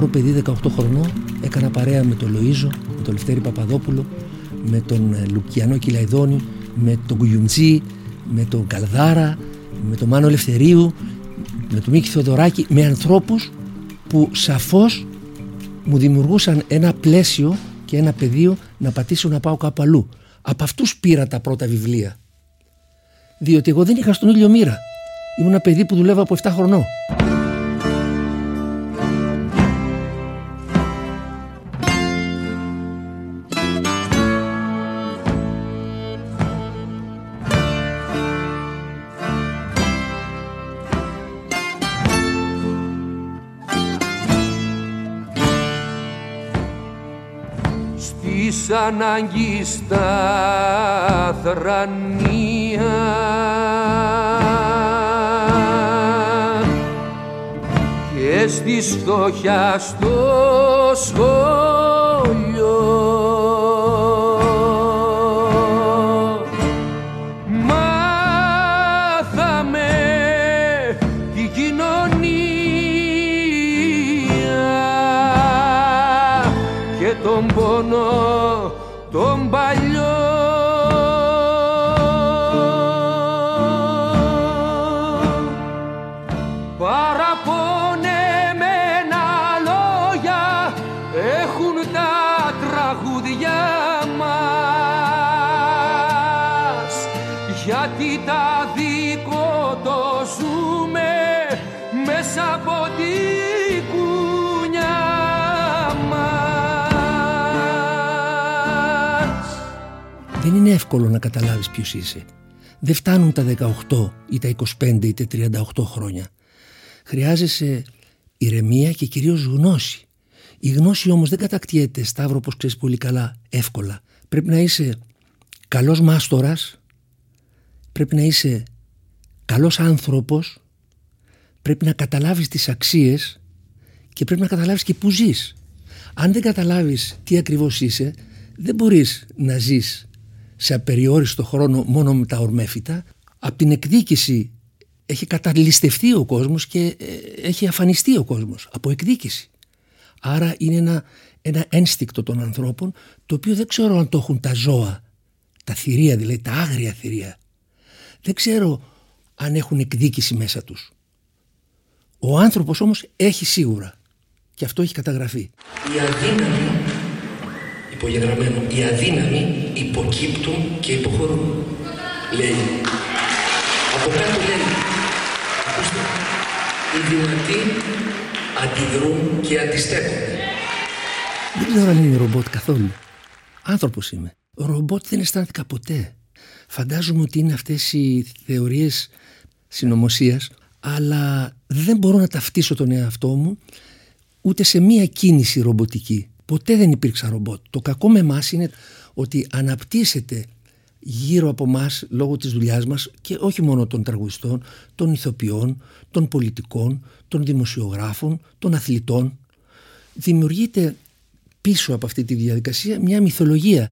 μικρό παιδί 18 χρονών έκανα παρέα με τον Λοΐζο, με τον Λευτέρη Παπαδόπουλο, με τον ε, Λουκιανό Κιλαϊδόνη, με τον Κουγιουντζή, με τον Καλδάρα, με τον Μάνο Ελευθερίου, με τον Μίκη Θεοδωράκη, με ανθρώπους που σαφώς μου δημιουργούσαν ένα πλαίσιο και ένα πεδίο να πατήσω να πάω κάπου αλλού. Από αυτούς πήρα τα πρώτα βιβλία. Διότι εγώ δεν είχα στον ήλιο μοίρα. Ήμουν ένα παιδί που δουλεύα από 7 χρονών. Της ανάγκης στα θρανία. Και στη φτώχεια στο σχολείο είναι εύκολο να καταλάβεις ποιος είσαι. Δεν φτάνουν τα 18 ή τα 25 ή τα 38 χρόνια. Χρειάζεσαι ηρεμία και κυρίως γνώση. Η γνώση όμως δεν κατακτιέται, Σταύρο, όπως ξέρεις πολύ καλά, εύκολα. Πρέπει να είσαι καλός μάστορας, πρέπει να είσαι καλός άνθρωπος, πρέπει να καταλάβεις τις αξίες και πρέπει να καταλάβεις και πού ζεις. Αν δεν καταλάβεις τι ακριβώς είσαι, δεν μπορείς να ζεις σε απεριόριστο χρόνο μόνο με τα ορμέφυτα. Από την εκδίκηση έχει καταλυστευτεί ο κόσμος και ε, έχει αφανιστεί ο κόσμος από εκδίκηση. Άρα είναι ένα, ένα ένστικτο των ανθρώπων το οποίο δεν ξέρω αν το έχουν τα ζώα, τα θηρία δηλαδή, τα άγρια θηρία. Δεν ξέρω αν έχουν εκδίκηση μέσα τους. Ο άνθρωπος όμως έχει σίγουρα. Και αυτό έχει καταγραφεί. Η αδύναμη υπογεγραμμένο οι αδύναμοι υποκύπτουν και υποχωρούν. Λέει. Από κάτω λέει. Ακούστε. Οι δυνατοί αντιδρούν και αντιστέκονται. Δεν ξέρω αν είναι ρομπότ καθόλου. Άνθρωπος είμαι. Ρομπότ δεν αισθάνθηκα ποτέ φαντάζομαι ότι είναι αυτές οι θεωρίες συνωμοσίας, αλλά δεν μπορώ να ταυτίσω τον εαυτό μου ούτε σε μία κίνηση ρομποτική Ποτέ δεν υπήρξαν ρομπότ. Το κακό με εμάς είναι ότι αναπτύσσεται γύρω από εμά λόγω της δουλειάς μας και όχι μόνο των τραγουδιστών, των ηθοποιών, των πολιτικών, των δημοσιογράφων, των αθλητών. Δημιουργείται πίσω από αυτή τη διαδικασία μια μυθολογία.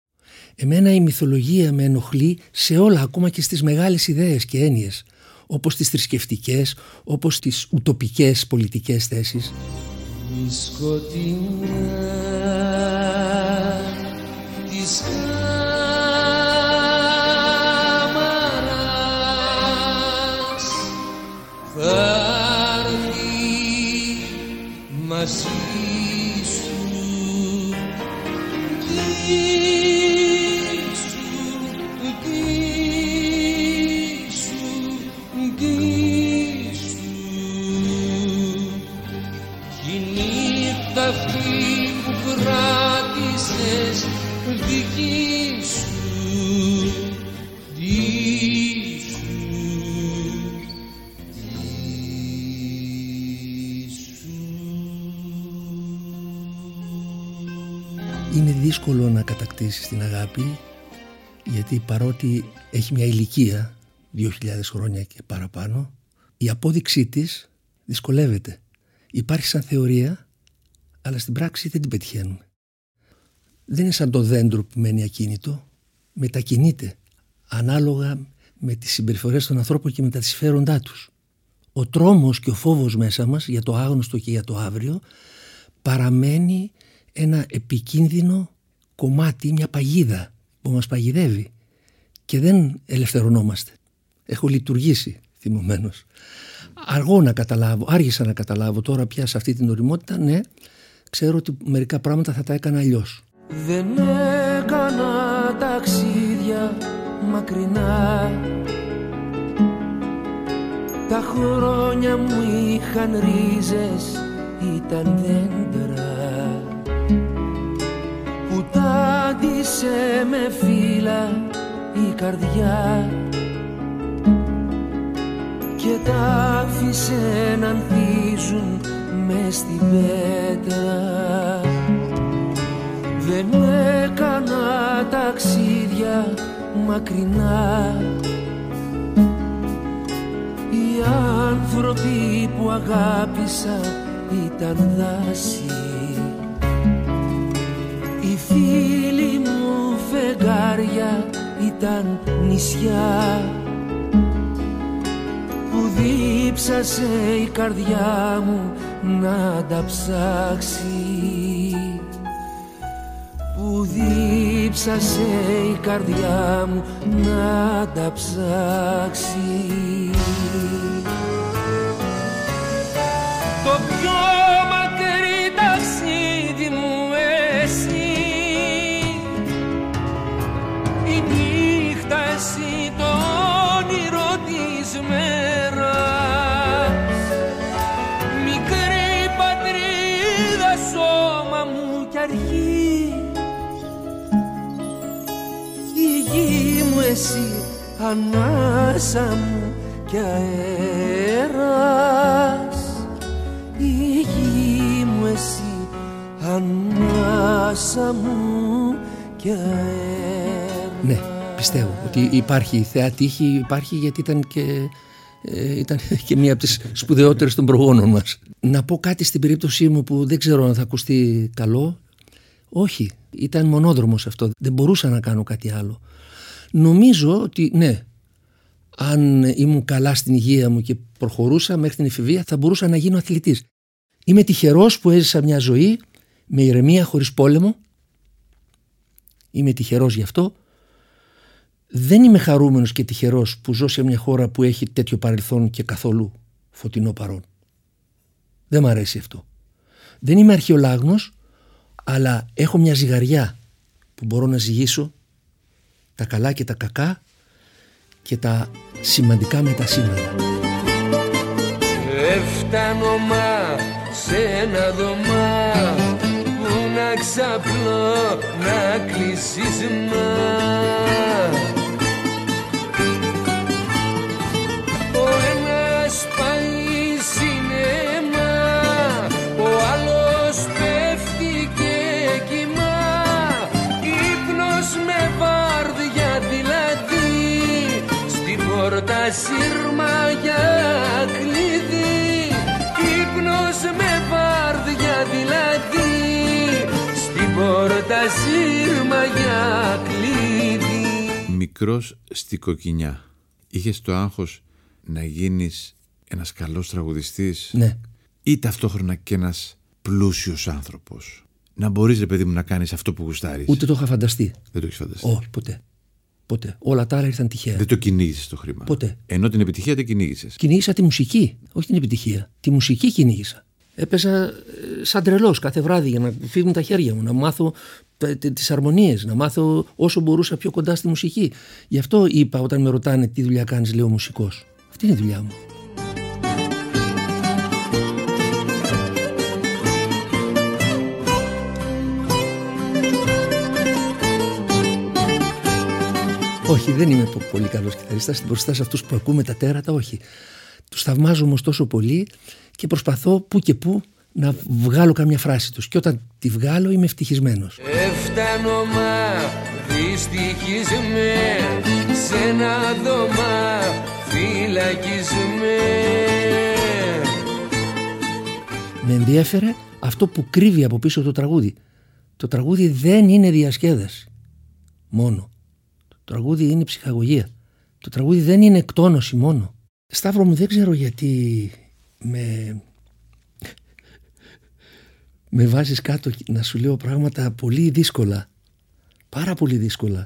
Εμένα η μυθολογία με ενοχλεί σε όλα, ακόμα και στις μεγάλες ιδέες και έννοιες, όπως τις θρησκευτικές, όπως τις ουτοπικές πολιτικές θέσεις. Η σκοτεινά της κάμαρας θα έρθει μαζί δύσκολο να κατακτήσει την αγάπη γιατί παρότι έχει μια ηλικία 2.000 χρόνια και παραπάνω η απόδειξή της δυσκολεύεται. Υπάρχει σαν θεωρία αλλά στην πράξη δεν την πετυχαίνουμε. Δεν είναι σαν το δέντρο που μένει ακίνητο, μετακινείται ανάλογα με τις συμπεριφορές των ανθρώπων και με τα συμφέροντά τους. Ο τρόμος και ο φόβος μέσα μας για το άγνωστο και για το αύριο παραμένει ένα επικίνδυνο κομμάτι, μια παγίδα που μας παγιδεύει και δεν ελευθερωνόμαστε. Έχω λειτουργήσει θυμωμένος. Αργό να καταλάβω, άργησα να καταλάβω τώρα πια σε αυτή την οριμότητα, ναι, ξέρω ότι μερικά πράγματα θα τα έκανα αλλιώς. Δεν έκανα ταξίδια μακρινά Τα χρόνια μου είχαν ρίζες, ήταν δέντρα Που τάντισε με φύλλα η καρδιά και τα άφησε να ανθίζουν μες στην πέτρα. Δεν έκανα ταξίδια μακρινά. Οι άνθρωποι που αγάπησα ήταν δάση Οι φίλοι μου φεγγάρια ήταν νησιά. Που δίψασε η καρδιά μου να τα ψάξει. Που δίψασε η καρδιά μου να τα ψάξει. Το πιο εσύ ανάσα μου και αέρας η γη μου εσύ ανάσα μου και αέρας Ναι, πιστεύω ότι υπάρχει η θεά τύχη υπάρχει γιατί ήταν και ε, ήταν και μία από τις σπουδαιότερες των προγόνων μας. Να πω κάτι στην περίπτωσή μου που δεν ξέρω αν θα ακουστεί καλό. Όχι, ήταν μονόδρομος αυτό. Δεν μπορούσα να κάνω κάτι άλλο. Νομίζω ότι ναι, αν ήμουν καλά στην υγεία μου και προχωρούσα μέχρι την εφηβεία θα μπορούσα να γίνω αθλητής. Είμαι τυχερός που έζησα μια ζωή με ηρεμία χωρίς πόλεμο. Είμαι τυχερός γι' αυτό. Δεν είμαι χαρούμενος και τυχερός που ζω σε μια χώρα που έχει τέτοιο παρελθόν και καθόλου φωτεινό παρόν. Δεν μ' αρέσει αυτό. Δεν είμαι αρχαιολάγνος, αλλά έχω μια ζυγαριά που μπορώ να ζυγίσω τα καλά και τα κακά και τα σημαντικά με τα σήματα. Έφτανω μα σε ένα δωμά που να ξαπλώ να κλείσεις σύρμα Μικρός στη κοκκινιά Είχες το άγχος να γίνεις ένας καλός τραγουδιστής Ναι Ή ταυτόχρονα και ένας πλούσιος άνθρωπος; Να μπορείς ρε παιδί μου να κάνεις αυτό που γουστάρεις Ούτε το είχα φανταστεί Δεν το έχεις φανταστεί Όχι ποτέ Ποτέ. Όλα τα άλλα ήρθαν τυχαία. Δεν το κυνήγησες το χρήμα. Ποτέ. Ενώ την επιτυχία δεν κυνήγησες. Κυνήγησα τη μουσική, όχι την επιτυχία. Τη μουσική κυνήγησα. Έπαιζα ε, σαν τρελός κάθε βράδυ για να φύγουν τα χέρια μου, να μάθω τις αρμονίες, να μάθω όσο μπορούσα πιο κοντά στη μουσική. Γι' αυτό είπα όταν με ρωτάνε τι δουλειά κάνεις, λέω μουσικός. Αυτή είναι η δουλειά μου. Όχι, δεν είμαι πολύ καλός κιθαριστάς μπροστά σε αυτούς που ακούμε τα τέρατα, όχι. Τους θαυμάζω όμως τόσο πολύ και προσπαθώ που και που να βγάλω καμιά φράση τους και όταν τη βγάλω είμαι ευτυχισμένος. Έφτανω μα δυστυχισμέ σε ένα δωμά φυλακισμέ Με ενδιέφερε αυτό που κρύβει από πίσω το τραγούδι. Το τραγούδι δεν είναι διασκέδαση μόνο. Το τραγούδι είναι ψυχαγωγία. Το τραγούδι δεν είναι εκτόνωση μόνο. Σταύρο μου δεν ξέρω γιατί με, με βάζεις κάτω να σου λέω πράγματα πολύ δύσκολα. Πάρα πολύ δύσκολα.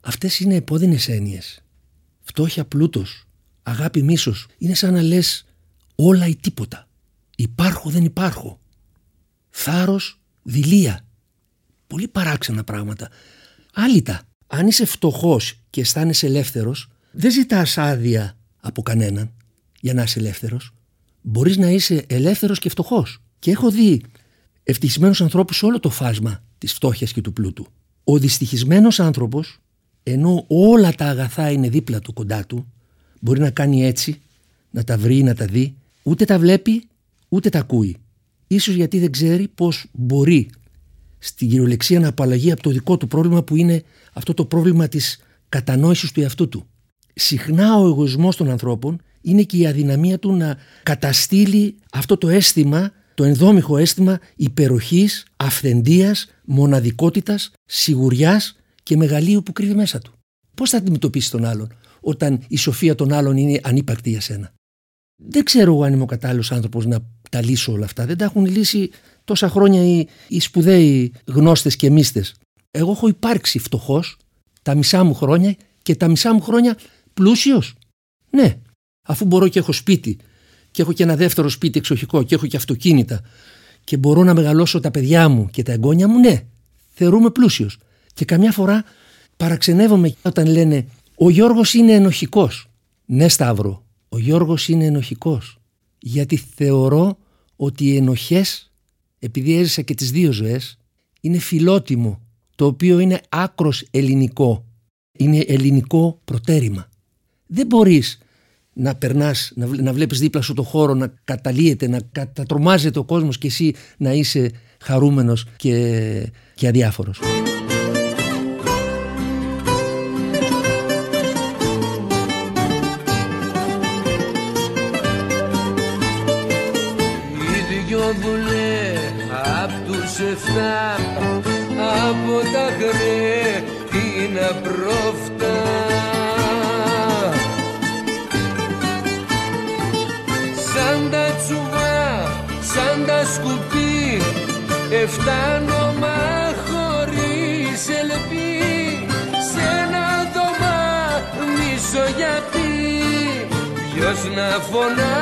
Αυτές είναι επώδυνες έννοιες. Φτώχεια, πλούτος, αγάπη, μίσος. Είναι σαν να λες όλα ή τίποτα. Υπάρχω, δεν υπάρχω. Θάρρος, δηλία. Πολύ παράξενα πράγματα. Άλυτα. Αν είσαι φτωχός και αισθάνεσαι ελεύθερος, δεν ζητάς άδεια από κανέναν για να είσαι ελεύθερος. Μπορείς να είσαι ελεύθερος και φτωχός. Και έχω δει ευτυχισμένους ανθρώπους σε όλο το φάσμα της φτώχειας και του πλούτου. Ο δυστυχισμένος άνθρωπος, ενώ όλα τα αγαθά είναι δίπλα του κοντά του, μπορεί να κάνει έτσι, να τα βρει, να τα δει, ούτε τα βλέπει, ούτε τα ακούει. Ίσως γιατί δεν ξέρει πώς μπορεί στην κυριολεξία να απαλλαγεί από το δικό του πρόβλημα που είναι αυτό το πρόβλημα της κατανόησης του εαυτού του. Συχνά ο εγωισμός των ανθρώπων είναι και η αδυναμία του να καταστήλει αυτό το αίσθημα, το ενδόμηχο αίσθημα υπεροχής, αυθεντίας, μοναδικότητας, σιγουριάς και μεγαλείου που κρύβει μέσα του. Πώς θα αντιμετωπίσει τον άλλον όταν η σοφία των άλλων είναι ανύπαρκτη για σένα; Δεν ξέρω εγώ αν είμαι ο κατάλληλος άνθρωπος να τα λύσω όλα αυτά. Δεν τα έχουν λύσει τόσα χρόνια οι, οι σπουδαίοι γνώστες και μίστε. Εγώ έχω υπάρξει φτωχός τα μισά μου χρόνια και τα μισά μου χρόνια πλούσιος. Ναι, αφού μπορώ και έχω σπίτι και έχω και ένα δεύτερο σπίτι εξοχικό και έχω και αυτοκίνητα και μπορώ να μεγαλώσω τα παιδιά μου και τα εγγόνια μου, ναι, θεωρούμε πλούσιος. Και καμιά φορά παραξενεύομαι όταν λένε Ο Γιώργος είναι ενοχικός. Ναι, Σταύρο, ο Γιώργος είναι ενοχικός. Γιατί θεωρώ ότι οι ενοχές, επειδή έζησα και τις δύο ζωές, είναι φιλότιμο, το οποίο είναι άκρος ελληνικό. Είναι ελληνικό προτέρημα. Δεν μπορείς να περνάς, να, να βλέπεις δίπλα σου το χώρο να καταλύεται, να κατατρομάζεται ο κόσμος και εσύ να είσαι χαρούμενος και, και αδιάφορος. εφτά από τα γκρε την απρόφτα σκουπί εφτάνω μα χωρίς ελπί. Σε ένα δωμά μισό γιατί ποιος να φωνά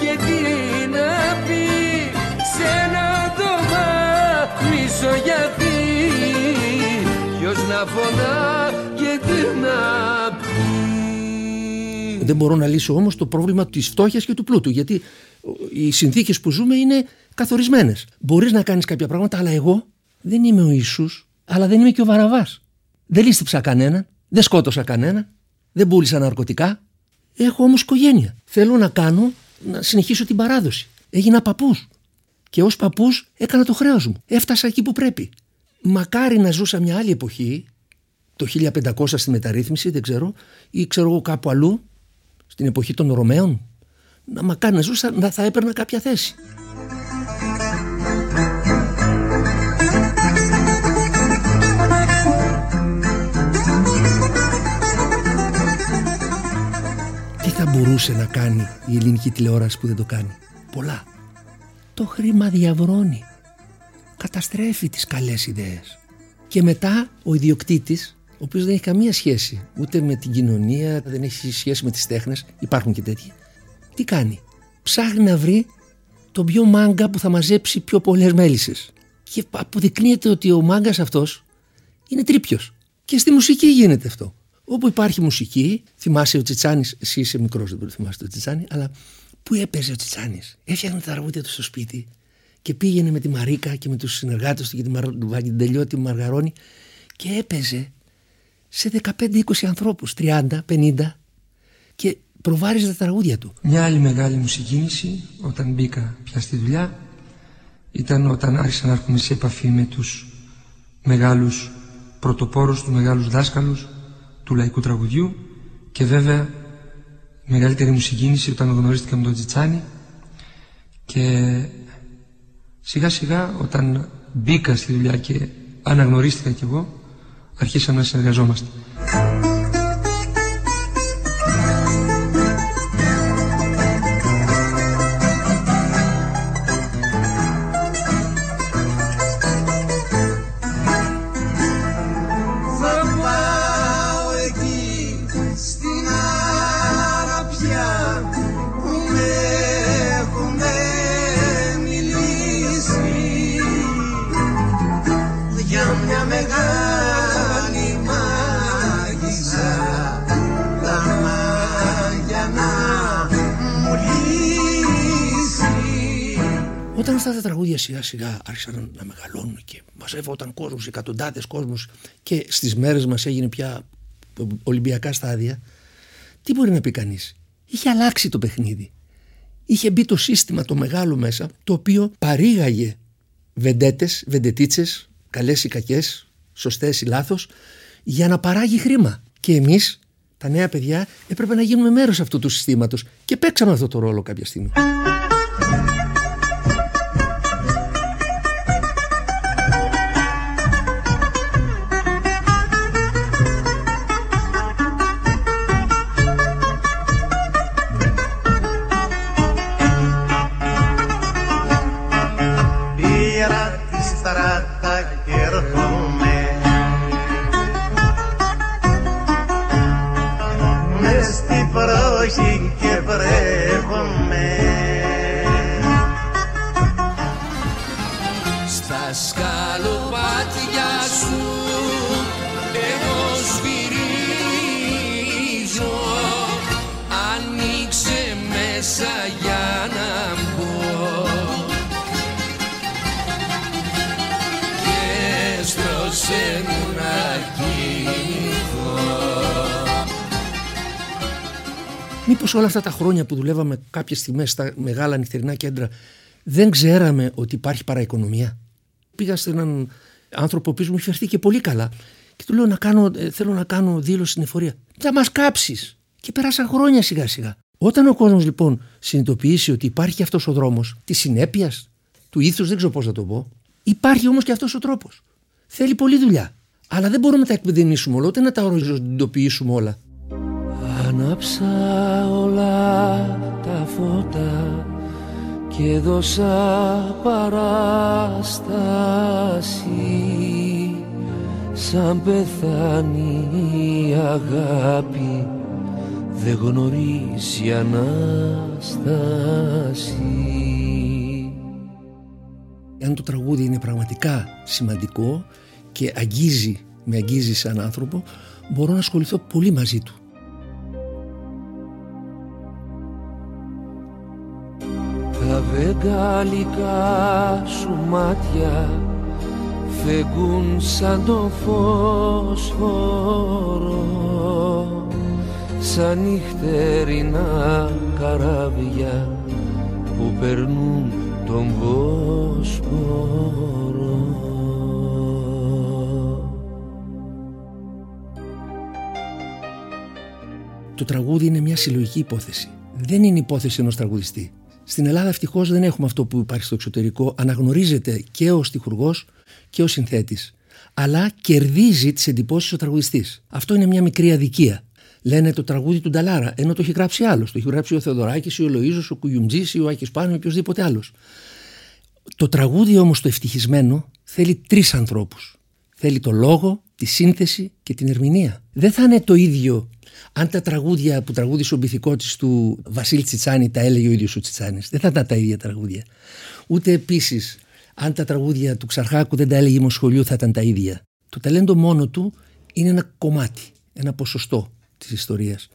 και τι να πει. Σε ένα δωμά πίσω γιατί Ποιος να φωνά και τι να πει Δεν μπορώ να λύσω όμως το πρόβλημα της φτώχειας και του πλούτου γιατί οι συνθήκες που ζούμε είναι καθορισμένες. Μπορείς να κάνεις κάποια πράγματα αλλά εγώ δεν είμαι ο Ιησούς αλλά δεν είμαι και ο Βαραβάς. Δεν λύστηψα κανέναν, δεν σκότωσα κανέναν, δεν πούλησα ναρκωτικά. Έχω όμως οικογένεια. Θέλω να κάνω, να συνεχίσω την παράδοση. Έγινα παππούς. Και ως παππούς έκανα το χρέος μου. Έφτασα εκεί που πρέπει. Μακάρι να ζούσα μια άλλη εποχή, το 1500 στη μεταρρύθμιση, δεν ξέρω, ή ξέρω εγώ κάπου αλλού, στην εποχή των Ρωμαίων. Να μακάρι να ζούσα, να θα έπαιρνα κάποια θέση. Τι θα μπορούσε να κάνει η ελληνική τηλεόραση που δεν το κάνει; Πολλά το χρήμα διαβρώνει. Καταστρέφει τις καλές ιδέες. Και μετά ο ιδιοκτήτης, ο οποίος δεν έχει καμία σχέση ούτε με την κοινωνία, δεν έχει σχέση με τις τέχνες, υπάρχουν και τέτοιοι, τι κάνει; Ψάχνει να βρει τον πιο μάγκα που θα μαζέψει πιο πολλές μέλισσες. Και αποδεικνύεται ότι ο μάγκας αυτός είναι τρίπιος. Και στη μουσική γίνεται αυτό. Όπου υπάρχει μουσική, θυμάσαι ο Τσιτσάνης, εσύ είσαι μικρός δεν μπορεί να θυμάσαι το Τσιτσάνη, αλλά Πού έπαιζε ο Τσιτσάνης; Έφτιαχνε τα τραγούδια του στο σπίτι και πήγαινε με τη Μαρίκα και με τους συνεργάτες του και τη Βαγγεντελιώτη Μαργαρώνη και έπαιζε σε 15-20 ανθρώπους, 30, 50 και προβάριζε τα τραγούδια του. Μια άλλη μεγάλη μου συγκίνηση όταν μπήκα πια στη δουλειά ήταν όταν άρχισα να έρχομαι σε επαφή με τους μεγάλους πρωτοπόρους, τους μεγάλους δάσκαλους του λαϊκού τραγουδιού και βέβαια μεγαλύτερη μου συγκίνηση όταν γνωρίστηκα με τον Τζιτσάνι και σιγά σιγά όταν μπήκα στη δουλειά και αναγνωρίστηκα κι εγώ αρχίσαμε να συνεργαζόμαστε. Αυτά τα τραγούδια σιγά σιγά άρχισαν να μεγαλώνουν και μαζεύονταν κόσμος, εκατοντάδες κόσμος και στις μέρες μας έγινε πια Ολυμπιακά στάδια. Τι μπορεί να πει κανείς; Είχε αλλάξει το παιχνίδι. Είχε μπει το σύστημα το μεγάλο μέσα το οποίο παρήγαγε βεντέτες, βεντετίτσες, καλές ή κακές, σωστές ή λάθος για να παράγει χρήμα. Και εμείς τα νέα παιδιά έπρεπε να γίνουμε μέρος αυτού του συστήματος και παίξαμε αυτό το ρόλο κάποια στιγμή. Αυτά τα χρόνια που δουλεύαμε κάποιες στιγμές στα μεγάλα νυχτερινά κέντρα δεν ξέραμε ότι υπάρχει παραοικονομία. Πήγα σε έναν άνθρωπο που μου είχε φερθεί και πολύ καλά και του λέω να κάνω, ε, θέλω να κάνω δήλωση στην εφορία. Θα μας κάψεις. Και πέρασαν χρόνια σιγά σιγά. Όταν ο κόσμος λοιπόν συνειδητοποιήσει ότι υπάρχει αυτός ο δρόμος της συνέπειας, του ήθους, δεν ξέρω πώς να το πω, υπάρχει όμως και αυτός ο τρόπος. Θέλει πολλή δουλειά. Αλλά δεν μπορούμε να τα εκπαιδεύσουμε όλα, ούτε να τα οριζοντοποιήσουμε όλα. Ανάψα όλα τα φώτα και δώσα παράσταση. Σαν πεθάνει η αγάπη δεν γνωρίζει Ανάσταση. Αν το τραγούδι είναι πραγματικά σημαντικό και αγγίζει, με αγγίζει σαν άνθρωπο μπορώ να ασχοληθώ πολύ μαζί του Τα βεγγαλικά σου μάτια φεγγούν σαν το φωσφορό σαν νυχτερινά καράβια που περνούν τον Βόσπορο. Το τραγούδι είναι μια συλλογική υπόθεση. Δεν είναι υπόθεση ενός τραγουδιστή. Στην Ελλάδα ευτυχώς δεν έχουμε αυτό που υπάρχει στο εξωτερικό. Αναγνωρίζεται και ο στιχουργός και ο συνθέτης. Αλλά κερδίζει τις εντυπώσεις ο τραγουδιστής. Αυτό είναι μια μικρή αδικία. Λένε το τραγούδι του Νταλάρα, ενώ το έχει γράψει άλλος. Το έχει γράψει ο Θεοδωράκης, ο Λοίζο, ο Κουγιουμτζής, ο Άκη Πάνο, οποιοδήποτε άλλος. Το τραγούδι όμως το ευτυχισμένο θέλει τρεις ανθρώπους. Θέλει το λόγο, τη σύνθεση και την ερμηνεία. Δεν θα είναι το ίδιο αν τα τραγούδια που τραγούδισε ο μπιθικότης του Βασίλη Τσιτσάνη τα έλεγε ο ίδιος ο Τσιτσάνης. Δεν θα ήταν τα ίδια τραγούδια. Ούτε επίσης αν τα τραγούδια του Ξαρχάκου δεν τα έλεγε η Μοσχολιού θα ήταν τα ίδια. Το ταλέντο μόνο του είναι ένα κομμάτι, ένα ποσοστό της ιστορίας.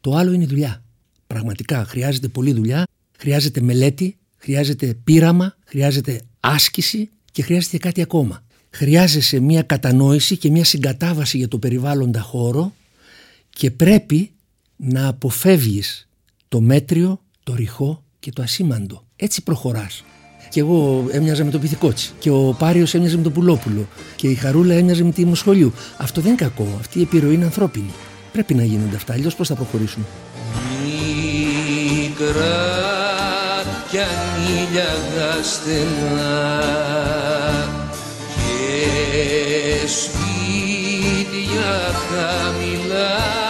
Το άλλο είναι η δουλειά. Πραγματικά χρειάζεται πολλή δουλειά, χρειάζεται μελέτη, χρειάζεται πείραμα, χρειάζεται άσκηση και χρειάζεται κάτι ακόμα. Χρειάζεσαι μια κατανόηση και μια συγκατάβαση για το περιβάλλοντα χώρο και πρέπει να αποφεύγεις το μέτριο, το ρηχό και το ασήμαντο. Έτσι προχωράς. Και εγώ έμοιαζα με το Πυθικότσι και ο Πάριος έμοιαζε με τον Πουλόπουλο και η Χαρούλα έμοιαζε με τη Μοσχολιού. Αυτό δεν είναι κακό. Αυτή η επιρροή είναι ανθρώπινη. Πρέπει να γίνονται αυτά, αλλιώς πώς θα προχωρήσουμε; Μικρά κι ανήλια στενά και σπίτια χαμηλά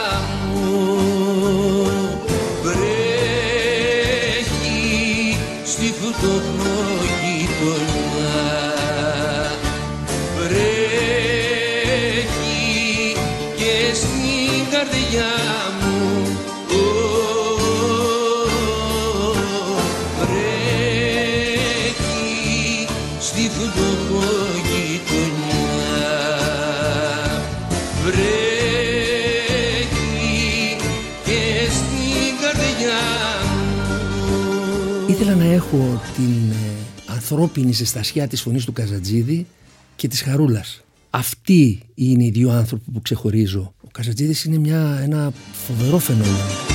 έχω την ε, ανθρώπινη ζεστασιά της φωνής του Καζατζίδη και της Χαρούλας. Αυτοί είναι οι δύο άνθρωποι που ξεχωρίζω. Ο Καζατζίδης είναι μια, ένα φοβερό φαινόμενο.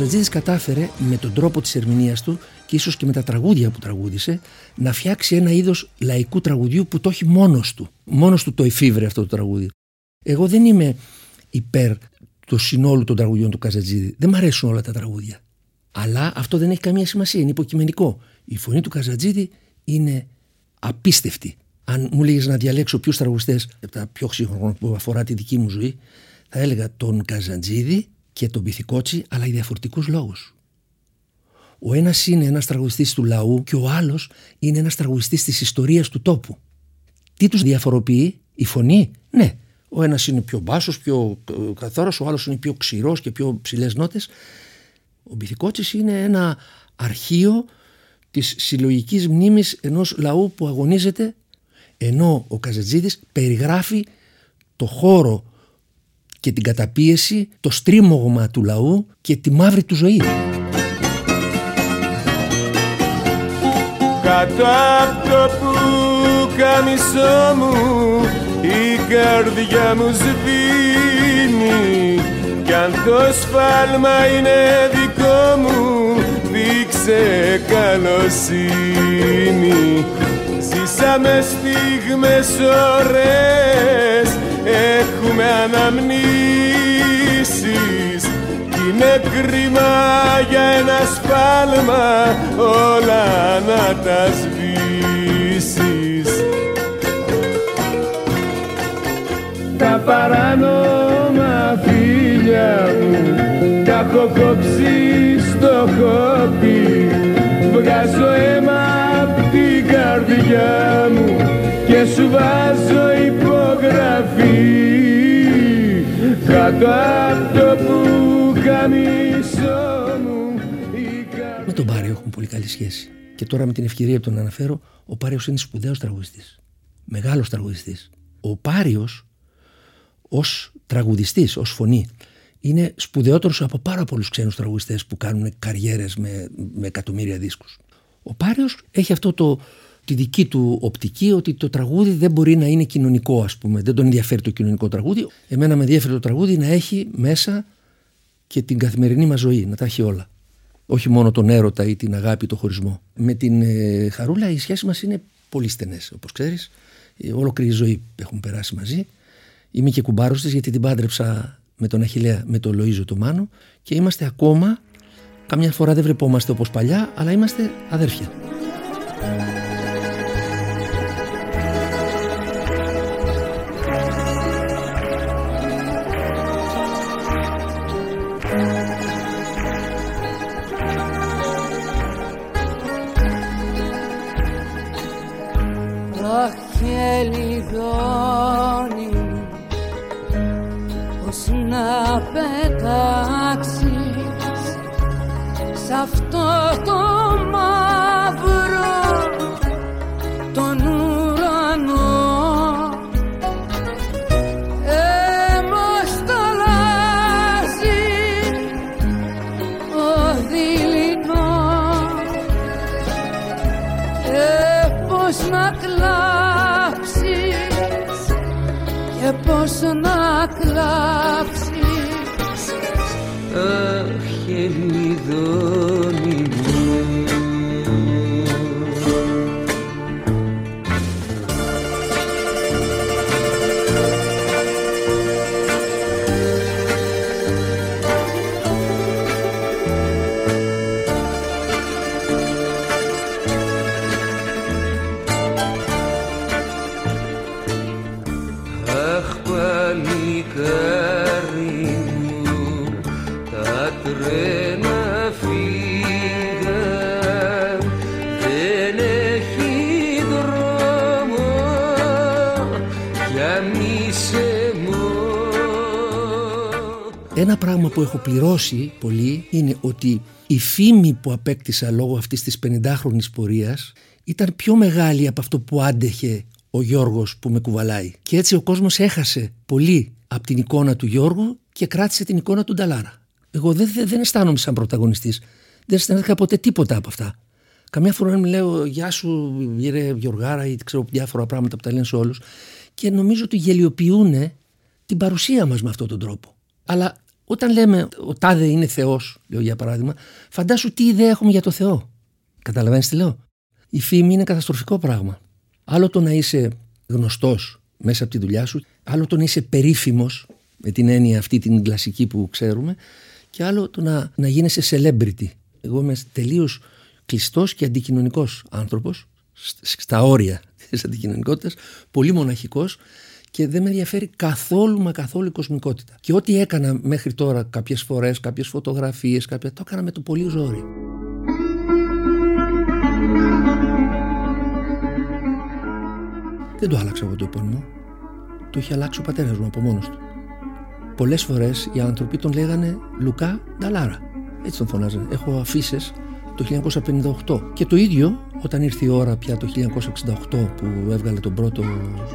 Καζατζίδης κατάφερε με τον τρόπο της ερμηνείας του και ίσως και με τα τραγούδια που τραγούδισε να φτιάξει ένα είδος λαϊκού τραγουδιού που το έχει μόνος του. Μόνος του το εφήβρε αυτό το τραγούδι. Εγώ δεν είμαι υπέρ του συνόλου των τραγουδιών του Καζατζίδη. Δεν μου αρέσουν όλα τα τραγούδια. Αλλά αυτό δεν έχει καμία σημασία. Είναι υποκειμενικό. Η φωνή του Καζατζίδη είναι απίστευτη. Αν μου λέγες να διαλέξω ποιους τραγουδιστές από τα πιο σύγχρονα που αφορά τη δική μου ζωή, θα έλεγα τον Καζαντζίδη και τον Πυθικότσι, αλλά για διαφορετικούς λόγους. Ο ένας είναι ένας τραγουδιστής του λαού και ο άλλος είναι ένας τραγουδιστής της ιστορίας του τόπου. Τι τους διαφοροποιεί, η φωνή, ναι. Ο ένας είναι πιο μπάσος, πιο καθόρο, ο άλλος είναι πιο ξηρός και πιο ψηλές νότες. Ο Μπιθικότσι είναι ένα αρχείο της συλλογικής μνήμης ενός λαού που αγωνίζεται ενώ ο Καζατζίδης περιγράφει το χώρο και την καταπίεση, το στρίμωγμα του λαού και τη μαύρη του ζωή. Κάτω από το που καμισό μου η καρδιά μου σβήνει κι αν το σφάλμα είναι δικό μου δείξε καλοσύνη Ζήσαμε στιγμές ωραίες έχουμε αναμνήσεις. Κι είναι κρίμα για ένα σπάλμα όλα να τα σβήσεις Τα παράνομα φίλια μου τα έχω κόψει στο χόπι βγάζω αίμα απ' την καρδιά μου και σου βάζω υπογραφή. Κάτω από το πουκαμισό μου Με τον Πάριο έχουμε πολύ καλή σχέση. Και τώρα με την ευκαιρία που τον αναφέρω ο Πάριος είναι σπουδαίος τραγουδιστής. Μεγάλος τραγουδιστής. Ο Πάριος ως τραγουδιστής, ως φωνή είναι σπουδαιότερος από πάρα πολλούς ξένους τραγουδιστές που κάνουν καριέρες με, με εκατομμύρια δίσκους. Ο Πάριος έχει αυτό το, τη δική του οπτική ότι το τραγούδι δεν μπορεί να είναι κοινωνικό ας πούμε. Δεν τον ενδιαφέρει το κοινωνικό τραγούδι. Εμένα με ενδιαφέρει το τραγούδι να έχει μέσα και την καθημερινή μας ζωή, να τα έχει όλα. Όχι μόνο τον έρωτα ή την αγάπη, το χωρισμό. Με την ε, Χαρούλα οι σχέσεις μας είναι πολύ στενές όπως ξέρεις. Ε, ολόκληρη ζωή έχουν περάσει μαζί. Είμαι και κουμπάρος της γιατί την πάντρεψα με τον Αχηλέα, με τον Λοίζο του μάνου και είμαστε ακόμα. Καμιά φορά δεν βρεπόμαστε όπως παλιά, αλλά είμαστε αδέρφια. Αχ, να πετάξεις σε αυτό το μαύρο τον ουρανό. Αίμα σταλάζει ο δειλινό. Ε, και πως να κλάψεις και πως πράγμα που έχω πληρώσει πολύ είναι ότι η φήμη που απέκτησα λόγω αυτής της 50χρονης πορείας ήταν πιο μεγάλη από αυτό που άντεχε ο Γιώργος που με κουβαλάει. Και έτσι ο κόσμος έχασε πολύ από την εικόνα του Γιώργου και κράτησε την εικόνα του Νταλάρα. Εγώ δεν, δεν, δεν αισθάνομαι σαν πρωταγωνιστής. Δεν αισθάνθηκα ποτέ τίποτα από αυτά. Καμιά φορά μου λέω Γεια σου, γύρε Γιωργάρα, ή ξέρω διάφορα πράγματα που τα λένε σε όλους. Και νομίζω ότι γελιοποιούν την παρουσία μας με αυτόν τον τρόπο. Αλλά όταν λέμε ο τάδε είναι Θεός, λέω για παράδειγμα, φαντάσου τι ιδέα έχουμε για το Θεό. Καταλαβαίνεις τι λέω; Η φήμη είναι καταστροφικό πράγμα. Άλλο το να είσαι γνωστός μέσα από τη δουλειά σου, άλλο το να είσαι περίφημος, με την έννοια αυτή την κλασική που ξέρουμε, και άλλο το να, να γίνεσαι celebrity. Εγώ είμαι τελείως κλειστός και αντικοινωνικός άνθρωπος, στα όρια της αντικοινωνικότητας, πολύ μοναχικός και δεν με ενδιαφέρει καθόλου μα καθόλου η κοσμικότητα. Και ό,τι έκανα μέχρι τώρα, κάποιες φορές, κάποιες φωτογραφίες, κάποια, το έκανα με το πολύ ζόρι. Δεν το άλλαξα εγώ το επώνυμο. Το είχε αλλάξει ο πατέρας μου από μόνος του. Πολλές φορές οι άνθρωποι τον λέγανε Λουκά Νταλάρα. Έτσι τον φωνάζανε. Έχω αφήσει το 1958. Και το ίδιο όταν ήρθε η ώρα πια το 1968 που έβγαλε τον πρώτο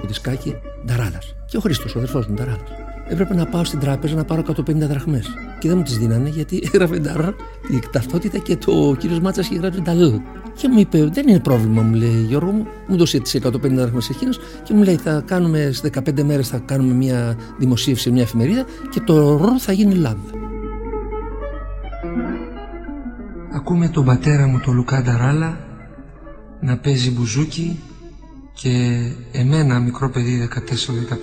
δισκάκι, Νταράδας. Και ο Χρήστος, ο αδερφός μου, Νταράδας. Έπρεπε να πάω στην τράπεζα να πάρω 150 δραχμές. Και δεν μου τις δίνανε γιατί έγραφε Νταρά η ταυτότητα και το κύριος Μάτσας είχε γράψει Νταλ. Και μου είπε: Δεν είναι πρόβλημα, μου λέει Γιώργο μου. Μου δώσε τις 150 δραχμές εκείνος και μου λέει: Θα κάνουμε στι 15 μέρες θα κάνουμε μια δημοσίευση, μια εφημερίδα και το ρο θα γίνει λαβ. Ακούμε τον πατέρα μου, τον Λουκά Νταράλα, να παίζει μπουζούκι και εμένα, μικρό παιδί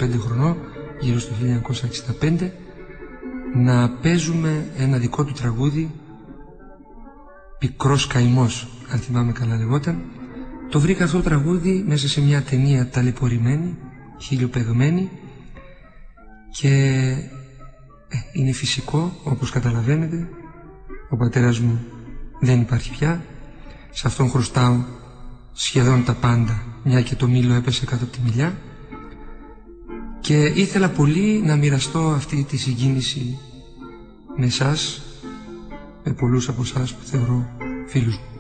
14-15 χρονών, γύρω στο 1965, να παίζουμε ένα δικό του τραγούδι «Πικρός καημός», αν θυμάμαι καλά λεγόταν. Το βρήκα αυτό το τραγούδι μέσα σε μια ταινία ταλαιπωρημένη, χιλιοπεγμένη και ε, είναι φυσικό, όπως καταλαβαίνετε. Ο πατέρας μου δεν υπάρχει πια. Σε αυτόν χρωστάω σχεδόν τα πάντα, μια και το μήλο έπεσε κάτω από τη μιλιά. Και ήθελα πολύ να μοιραστώ αυτή τη συγκίνηση με εσάς, με πολλούς από εσάς που θεωρώ φίλους μου.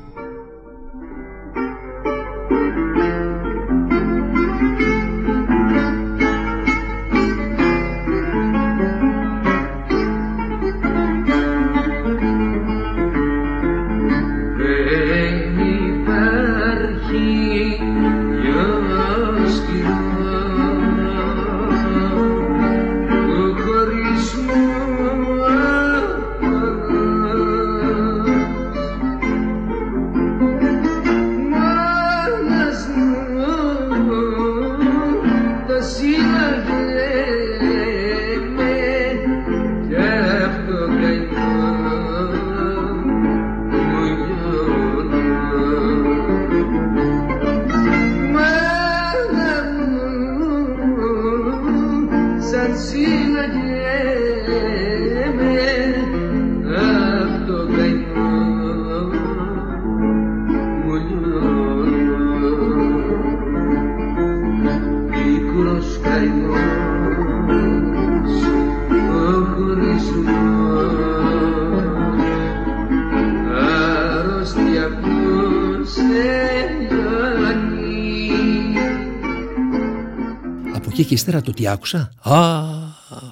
Από εκεί και ύστερα το τι άκουσα. Α,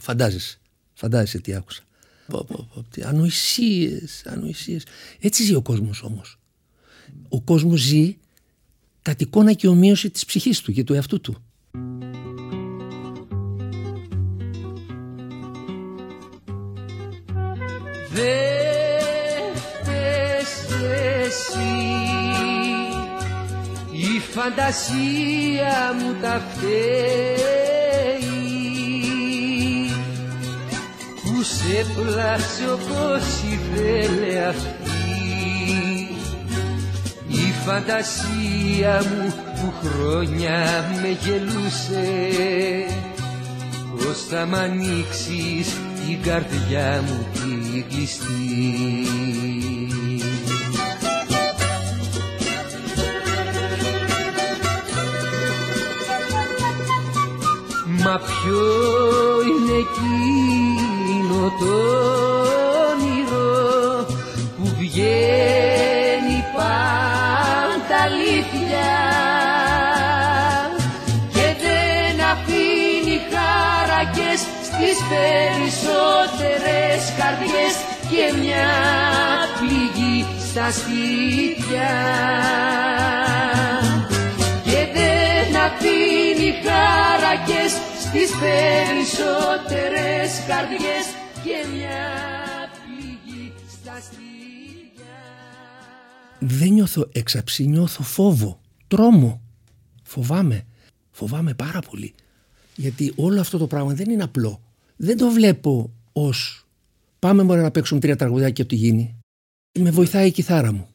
φαντάζεσαι. Φαντάζεσαι τι άκουσα. Πω, πω, πω, τι ανοησίες, ανοησίες. Έτσι ζει ο κόσμος όμως. Ο κόσμος ζει κατ' εικόνα και ομοίωση της ψυχής του και του εαυτού του. Δεν φαντασία μου τα φταίει. Που σε πλάσε όπως ήθελε αυτή. Η φαντασία μου που χρόνια με γελούσε. Πως θα μ' ανοίξεις την καρδιά μου την κλειστή Μα ποιο είναι εκείνο το όνειρο που βγαίνει πάντα αλήθεια και δεν αφήνει χαρακές στις περισσότερες καρδιές και μια πληγή στα σπίτια. Και δεν αφήνει χαρακές στις περισσότερες καρδιές και μια πληγή στα στήθια. Δεν νιώθω έξαψη, νιώθω φόβο, τρόμο. Φοβάμαι, φοβάμαι πάρα πολύ. Γιατί όλο αυτό το πράγμα δεν είναι απλό. Δεν το βλέπω ως πάμε μόνο να παίξουμε τρία τραγουδάκια και ό,τι γίνει. Με βοηθάει η κιθάρα μου.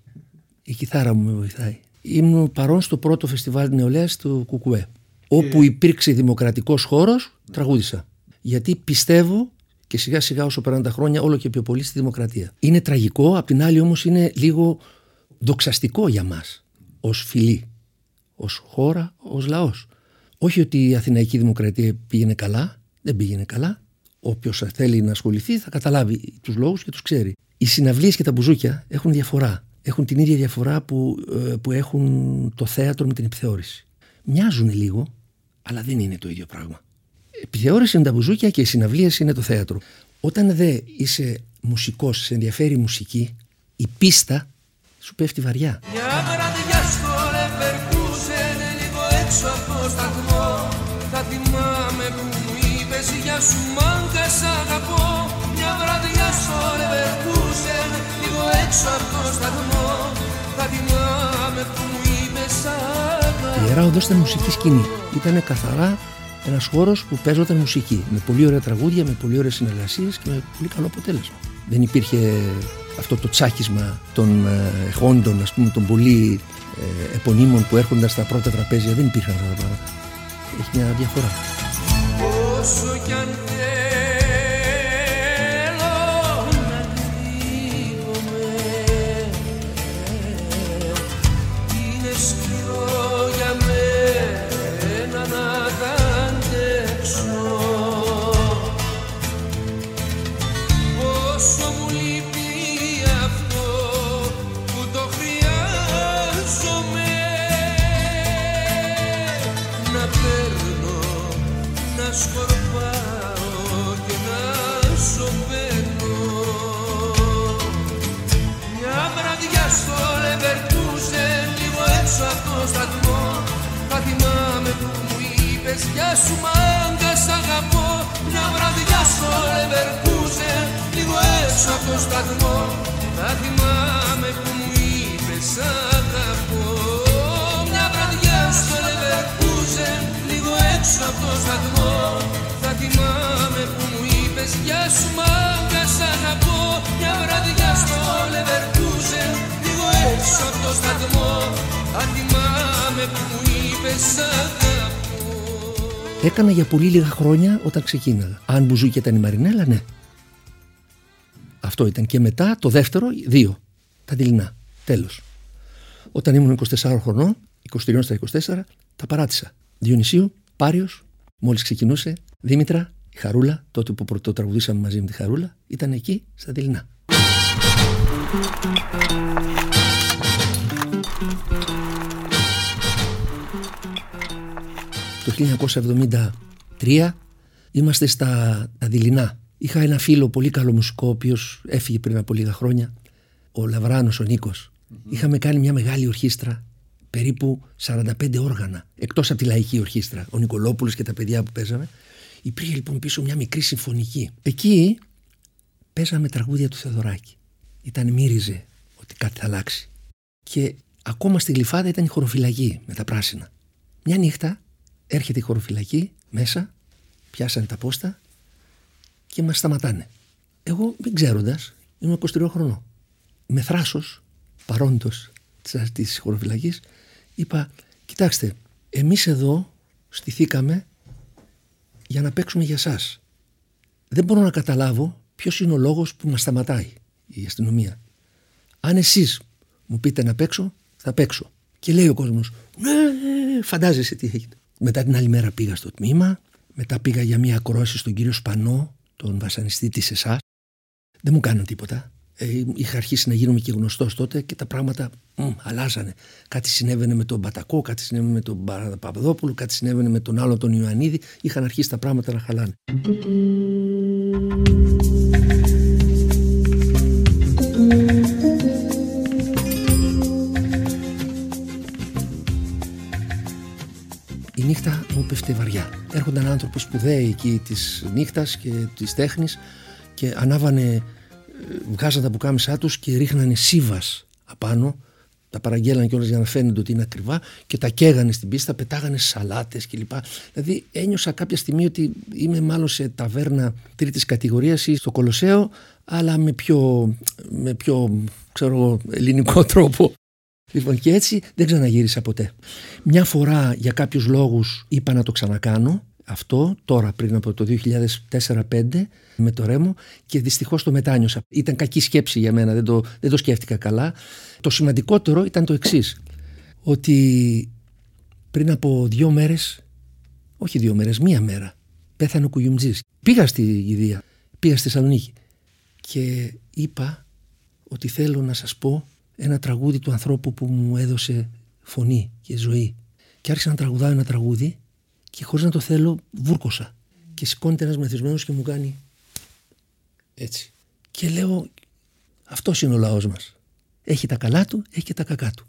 Η κιθάρα μου με βοηθάει. Ήμουν παρόν στο πρώτο φεστιβάλ νεολαίας του Κουκουέ. Όπου υπήρξε δημοκρατικός χώρος, τραγούδισα. Γιατί πιστεύω και σιγά σιγά όσο περνάνε τα χρόνια όλο και πιο πολύ στη δημοκρατία. Είναι τραγικό, απ' την άλλη όμως είναι λίγο δοξαστικό για μας ως φιλή, ως χώρα, ως λαός. Όχι ότι η Αθηναϊκή Δημοκρατία πήγαινε καλά, δεν πήγαινε καλά. Όποιος θέλει να ασχοληθεί θα καταλάβει τους λόγους και τους ξέρει. Οι συναυλίες και τα μπουζούκια έχουν διαφορά. Έχουν την ίδια διαφορά που, ε, που έχουν το θέατρο με την επιθεώρηση. Μοιάζουν λίγο, αλλά δεν είναι το ίδιο πράγμα. Επιθεώρηση είναι τα μπουζούκια και οι συναυλίες είναι το θέατρο. Όταν δε είσαι μουσικός, σε ενδιαφέρει η μουσική, η πίστα σου πέφτει βαριά. Μια βραδιά στο Leverkusen λίγο έξω από το σταθμό Θα θυμάμαι που μου είπες για σου μάγκα σ' αγαπώ Μια βραδιά στο Leverkusen λίγο έξω από το σταθμό Θα θυμάμαι που μου είπες σ' αγαπώ Η Ιερά Οδός ήταν μουσική σκηνή. Ήταν καθαρά ένας χώρος που παίζονταν μουσική. Με πολύ ωραία τραγούδια, με πολύ ωραίες συνεργασίες και με πολύ καλό αποτέλεσμα. Δεν υπήρχε αυτό το τσάκισμα των ε, εχόντων, ας πούμε, των πολύ ε, επωνύμων που έρχονταν στα πρώτα τραπέζια. Δεν υπήρχαν αυτά τα πράγματα. Έχει μια διαφορά. Όσο κι αν πολύ λίγα χρόνια όταν ξεκίναγα. Αν μπουζούκια ήταν η Μαρινέλα, ναι. Αυτό ήταν. Και μετά το δεύτερο, δύο. Τα δειλινά. Τέλος. Όταν ήμουν 24 χρονών, 23 στα 24, τα παράτησα. Διονυσίου, Πάριος, μόλις ξεκινούσε, Δήμητρα, η Χαρούλα, τότε που πρώτο τραγουδήσαμε μαζί με τη Χαρούλα, ήταν εκεί στα δειλινά. Το 1973 είμαστε στα τα δειλινά. Είχα ένα φίλο πολύ καλό μουσικό, ο οποίος έφυγε πριν από λίγα χρόνια, ο Λαβράνος, ο νικο Είχαμε κάνει μια μεγάλη ορχήστρα, περίπου 45 όργανα, εκτός από τη λαϊκή ορχήστρα. Ο Νικολόπουλος και τα παιδιά που παίζαμε. Υπήρχε λοιπόν πίσω μια μικρή συμφωνική. Εκεί παίζαμε τραγούδια του Θεοδωράκη. Ήταν μύριζε ότι κάτι θα αλλάξει. Και ακόμα στη γλυφάδα ήταν η χωροφυλακή με τα πράσινα. Μια νύχτα έρχεται η χωροφυλακή μέσα, πιάσανε τα πόστα και μας σταματάνε. Εγώ μην ξέροντας, ήμουν 23 χρονών. Με θράσος, παρόντος της, της χωροφυλακής, είπα, κοιτάξτε, εμείς εδώ στηθήκαμε για να παίξουμε για σας. Δεν μπορώ να καταλάβω ποιος είναι ο λόγος που μας σταματάει η αστυνομία. Αν εσείς μου πείτε να παίξω, θα παίξω. Και λέει ο κόσμος, ναι, φαντάζεσαι τι έχετε. Μετά την άλλη μέρα πήγα στο τμήμα, μετά πήγα για μια ακρόαση στον κύριο Σπανό, τον βασανιστή της ΕΣΑ. Δεν μου κάναν τίποτα. Ε, είχα αρχίσει να γίνομαι και γνωστός τότε και τα πράγματα μ, αλλάζανε. Κάτι συνέβαινε με τον Μπατακό, κάτι συνέβαινε με τον Παπαδόπουλο, κάτι συνέβαινε με τον άλλο τον Ιωαννίδη. Είχαν αρχίσει τα πράγματα να χαλάνε. Πέφτει βαριά. Έρχονταν άνθρωποι σπουδαίοι εκεί της νύχτας και της τέχνης και ανάβανε βγάζαν τα πουκάμισά τους και ρίχνανε σύβας απάνω τα παραγγέλανε κιόλας για να φαίνεται ότι είναι ακριβά και τα καίγανε στην πίστα, πετάγανε σαλάτες κλπ. Δηλαδή ένιωσα κάποια στιγμή ότι είμαι μάλλον σε ταβέρνα τρίτης κατηγορίας ή στο Κολοσσέο αλλά με πιο, με πιο ξέρω, ελληνικό τρόπο. Λοιπόν και έτσι δεν ξαναγύρισα ποτέ. Μια φορά για κάποιους λόγους είπα να το ξανακάνω αυτό τώρα πριν από το 2004-2005 με το Ρέμο και δυστυχώς το μετάνιωσα. Ήταν κακή σκέψη για μένα, δεν το, δεν το σκέφτηκα καλά. Το σημαντικότερο ήταν το εξής. ότι πριν από δύο μέρες, όχι δύο μέρες, μία μέρα, πέθανε ο Κουγιουμτζής. Πήγα στη Γηδία, πήγα στη Θεσσαλονίκη και είπα ότι θέλω να σας πω ένα τραγούδι του ανθρώπου που μου έδωσε φωνή και ζωή. Και άρχισα να τραγουδάω ένα τραγούδι και χωρίς να το θέλω βούρκωσα. Και σηκώνεται ένας μεθυσμένος και μου κάνει έτσι. Και λέω αυτός είναι ο λαός μας. Έχει τα καλά του, έχει και τα κακά του.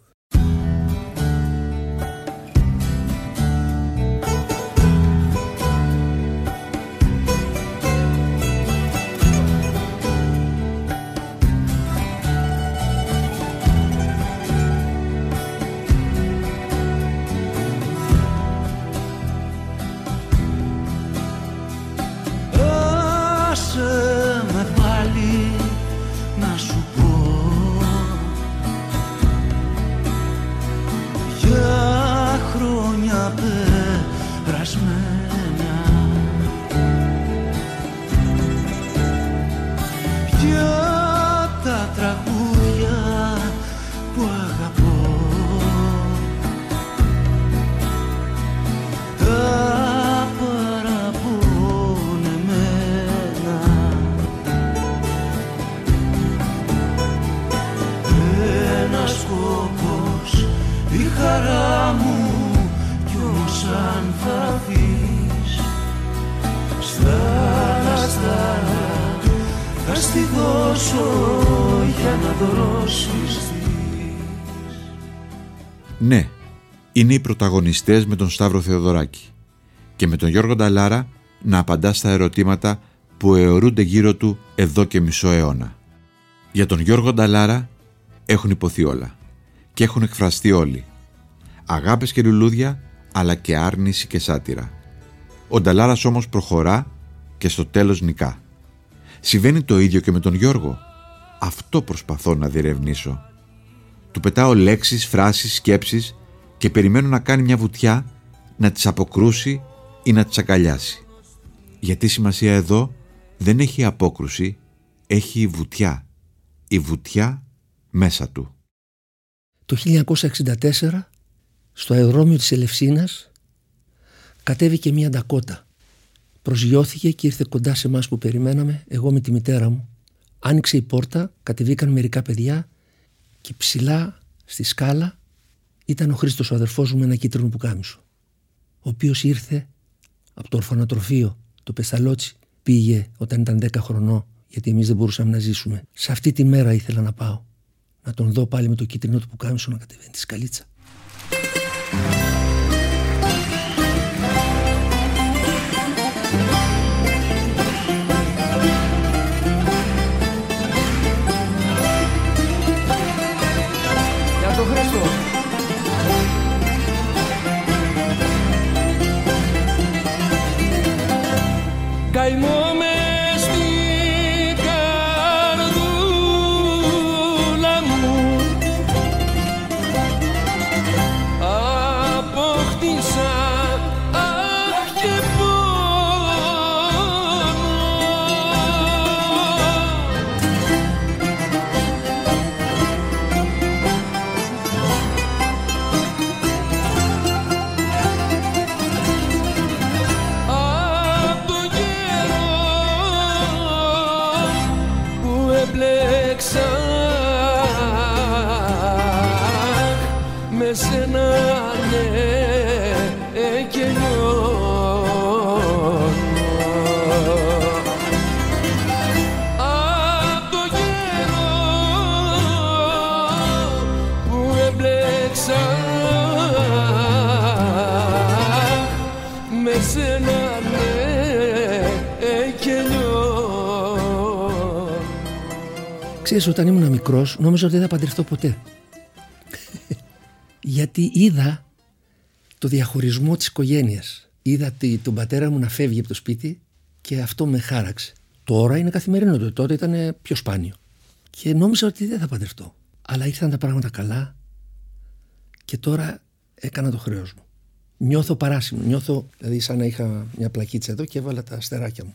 Ναι, είναι οι πρωταγωνιστές με τον Σταύρο Θεοδωράκη και με τον Γιώργο Νταλάρα να απαντά στα ερωτήματα που αιωρούνται γύρω του εδώ και μισό αιώνα. Για τον Γιώργο Νταλάρα έχουν υποθεί όλα και έχουν εκφραστεί όλοι. Αγάπες και λουλούδια αλλά και άρνηση και σάτυρα. Ο Νταλάρας όμως προχωρά και στο τέλος νικά. Συμβαίνει το ίδιο και με τον Γιώργο. Αυτό προσπαθώ να διερευνήσω. Του πετάω λέξεις, φράσεις, σκέψεις και περιμένω να κάνει μια βουτιά να τις αποκρούσει ή να τις αγκαλιάσει. Γιατί σημασία εδώ δεν έχει απόκρουση, έχει η βουτιά. Η βουτιά μέσα του. Το 1964 στο αεροδρόμιο της Ελευσίνας κατέβηκε μια ντακότα. Προσγειώθηκε και ήρθε κοντά σε εμάς που περιμέναμε, εγώ με τη μητέρα μου. Άνοιξε η πόρτα, κατεβήκαν μερικά παιδιά και ψηλά στη σκάλα ήταν ο Χρήστος ο αδερφός μου με ένα κίτρινο πουκάμισο ο οποίος ήρθε από το ορφανοτροφείο. Το Πεσταλότσι πήγε όταν ήταν 10 χρονών γιατί εμείς δεν μπορούσαμε να ζήσουμε. Σε αυτή τη μέρα ήθελα να πάω να τον δω πάλι με το κίτρινο του πουκάμισο να κατεβαίνει τη σκαλίτσα Ξέρεις, όταν ήμουν μικρός νόμιζα ότι δεν θα παντρευτώ ποτέ. Γιατί είδα το διαχωρισμό της οικογένειας. Είδα τον πατέρα μου να φεύγει από το σπίτι και αυτό με χάραξε. Τώρα είναι καθημερινό, τότε ήταν πιο σπάνιο. Και νόμιζα ότι δεν θα παντρευτώ. Αλλά ήρθαν τα πράγματα καλά και τώρα έκανα το χρέος μου. Νιώθω παράσιμο, νιώθω δηλαδή σαν να είχα μια πλακίτσα εδώ και έβαλα τα αστεράκια μου.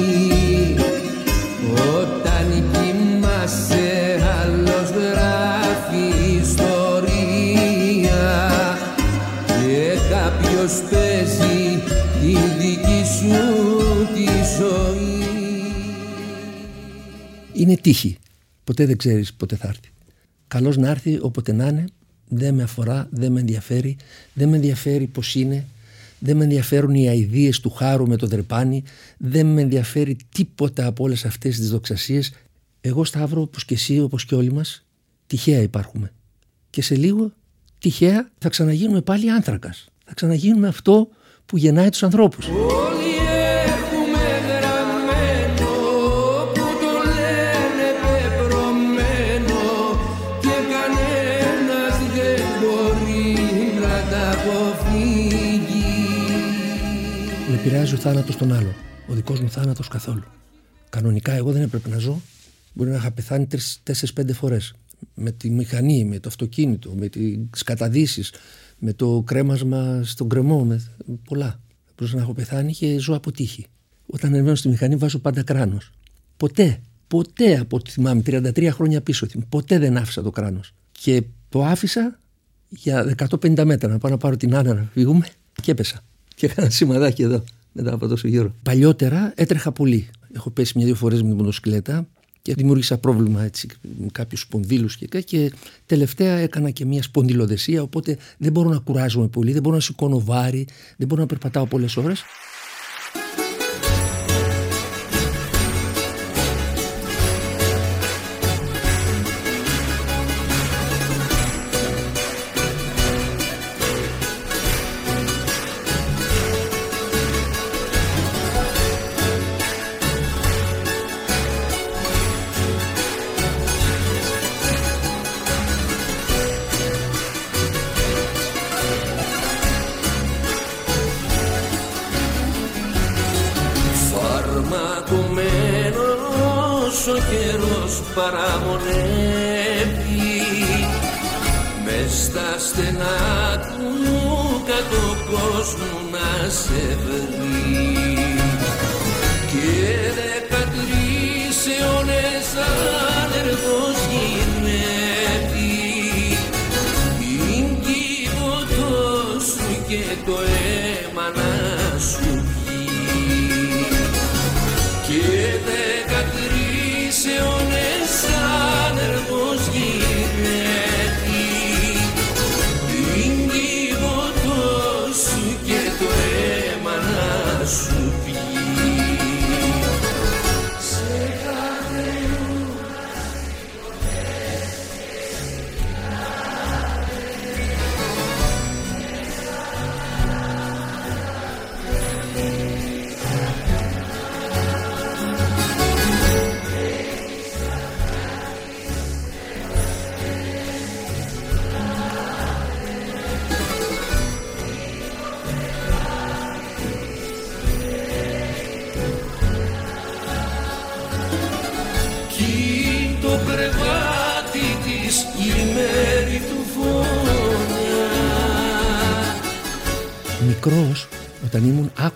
τύχη. Ποτέ δεν ξέρεις πότε θα έρθει. Καλώς να έρθει όποτε να είναι, δεν με αφορά, δεν με ενδιαφέρει, δεν με ενδιαφέρει πως είναι, δεν με ενδιαφέρουν οι αηδίες του χάρου με το δρεπάνι, δεν με ενδιαφέρει τίποτα από όλες αυτές τις δοξασίες. Εγώ Σταύρο όπως και εσύ όπως και όλοι μας τυχαία υπάρχουμε. Και σε λίγο τυχαία θα ξαναγίνουμε πάλι άνθρακας. Θα ξαναγίνουμε αυτό που γεννάει τους ανθρώπους. Επηρεάζει ο θάνατος τον άλλο. Ο δικός μου θάνατος καθόλου. Κανονικά εγώ δεν έπρεπε να ζω. Μπορεί να είχα πεθάνει τέσσερι-πέντε φορές. Με τη μηχανή, με το αυτοκίνητο, με τις καταδύσεις, με το κρέμασμα στον κρεμό, με πολλά. Μπορούσα να έχω πεθάνει και ζω από τύχη. Όταν ανεβαίνω στη μηχανή βάζω πάντα κράνος. Ποτέ, ποτέ από ό,τι θυμάμαι, 33 χρόνια πίσω, ποτέ δεν άφησα το κράνος. Και το άφησα για 150 μέτρα να πάω να πάρω την άνα να φύγουμε και έπεσα. Και έκανα σημαδάκι εδώ μετά από τόσο γύρω. Παλιότερα έτρεχα πολύ. Έχω πέσει μια-δύο φορές με την μοτοσυκλέτα και δημιούργησα πρόβλημα έτσι, με κάποιους σπονδύλους και, και τελευταία έκανα και μια σπονδυλοδεσία. Οπότε δεν μπορώ να κουράζομαι πολύ, δεν μπορώ να σηκώνω βάρη, δεν μπορώ να περπατάω πολλές ώρες.